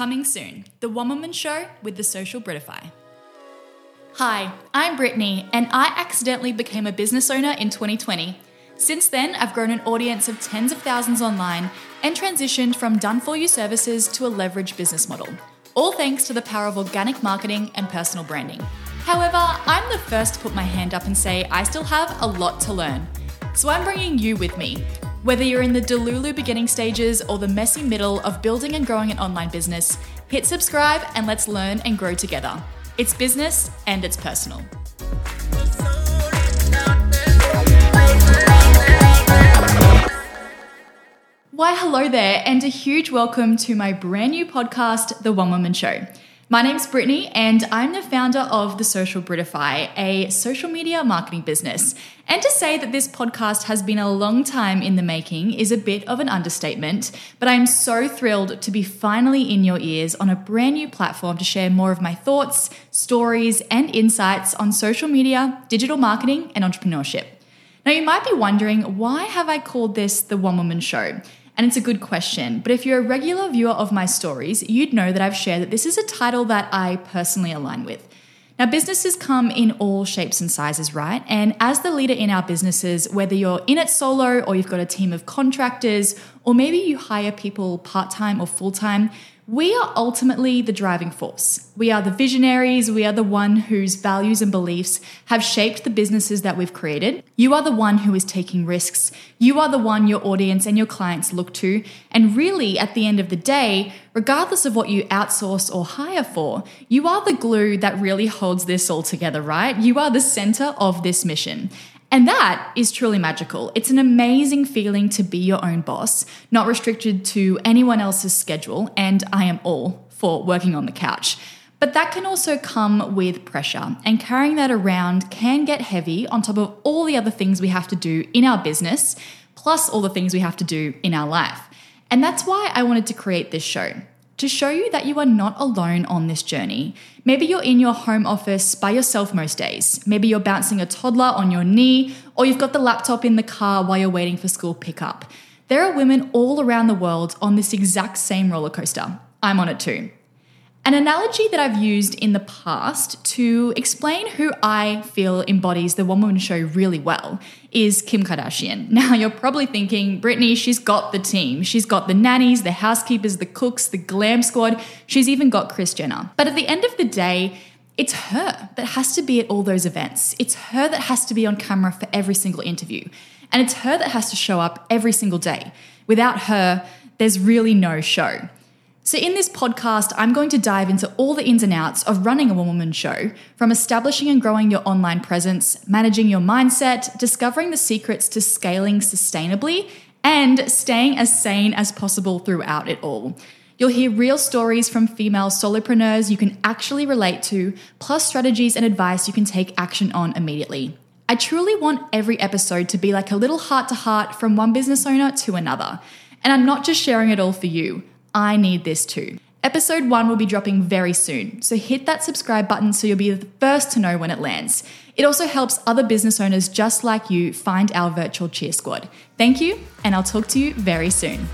Coming soon, The One Woman Show with the Social Britify. Hi, I'm Brittany, and I accidentally became a business owner in 2020. Since then, I've grown an audience of tens of thousands online and transitioned from done for you services to a leveraged business model, all thanks to the power of organic marketing and personal branding. However, I'm the first to put my hand up and say I still have a lot to learn. So I'm bringing you with me. Whether you're in the Delulu beginning stages or the messy middle of building and growing an online business, hit subscribe and let's learn and grow together. It's business and it's personal. Why, hello there, and a huge welcome to my brand new podcast, The One Woman Show. My name's Brittany, and I'm the founder of The Social Britify, a social media marketing business. And to say that this podcast has been a long time in the making is a bit of an understatement, but I'm so thrilled to be finally in your ears on a brand new platform to share more of my thoughts, stories, and insights on social media, digital marketing, and entrepreneurship. Now, you might be wondering why have I called this the One Woman Show? And it's a good question. But if you're a regular viewer of my stories, you'd know that I've shared that this is a title that I personally align with. Now, businesses come in all shapes and sizes, right? And as the leader in our businesses, whether you're in it solo or you've got a team of contractors, or maybe you hire people part time or full time, we are ultimately the driving force. We are the visionaries. We are the one whose values and beliefs have shaped the businesses that we've created. You are the one who is taking risks. You are the one your audience and your clients look to. And really, at the end of the day, regardless of what you outsource or hire for, you are the glue that really holds this all together, right? You are the center of this mission. And that is truly magical. It's an amazing feeling to be your own boss, not restricted to anyone else's schedule, and I am all for working on the couch. But that can also come with pressure, and carrying that around can get heavy on top of all the other things we have to do in our business, plus all the things we have to do in our life. And that's why I wanted to create this show to show you that you are not alone on this journey. Maybe you're in your home office by yourself most days. Maybe you're bouncing a toddler on your knee, or you've got the laptop in the car while you're waiting for school pickup. There are women all around the world on this exact same roller coaster. I'm on it too. An analogy that I've used in the past to explain who I feel embodies the one woman show really well is Kim Kardashian. Now, you're probably thinking, Brittany, she's got the team. She's got the nannies, the housekeepers, the cooks, the glam squad. She's even got Kris Jenner. But at the end of the day, it's her that has to be at all those events. It's her that has to be on camera for every single interview. And it's her that has to show up every single day. Without her, there's really no show. So, in this podcast, I'm going to dive into all the ins and outs of running a one woman show from establishing and growing your online presence, managing your mindset, discovering the secrets to scaling sustainably, and staying as sane as possible throughout it all. You'll hear real stories from female solopreneurs you can actually relate to, plus strategies and advice you can take action on immediately. I truly want every episode to be like a little heart to heart from one business owner to another. And I'm not just sharing it all for you. I need this too. Episode 1 will be dropping very soon, so hit that subscribe button so you'll be the first to know when it lands. It also helps other business owners just like you find our virtual cheer squad. Thank you, and I'll talk to you very soon.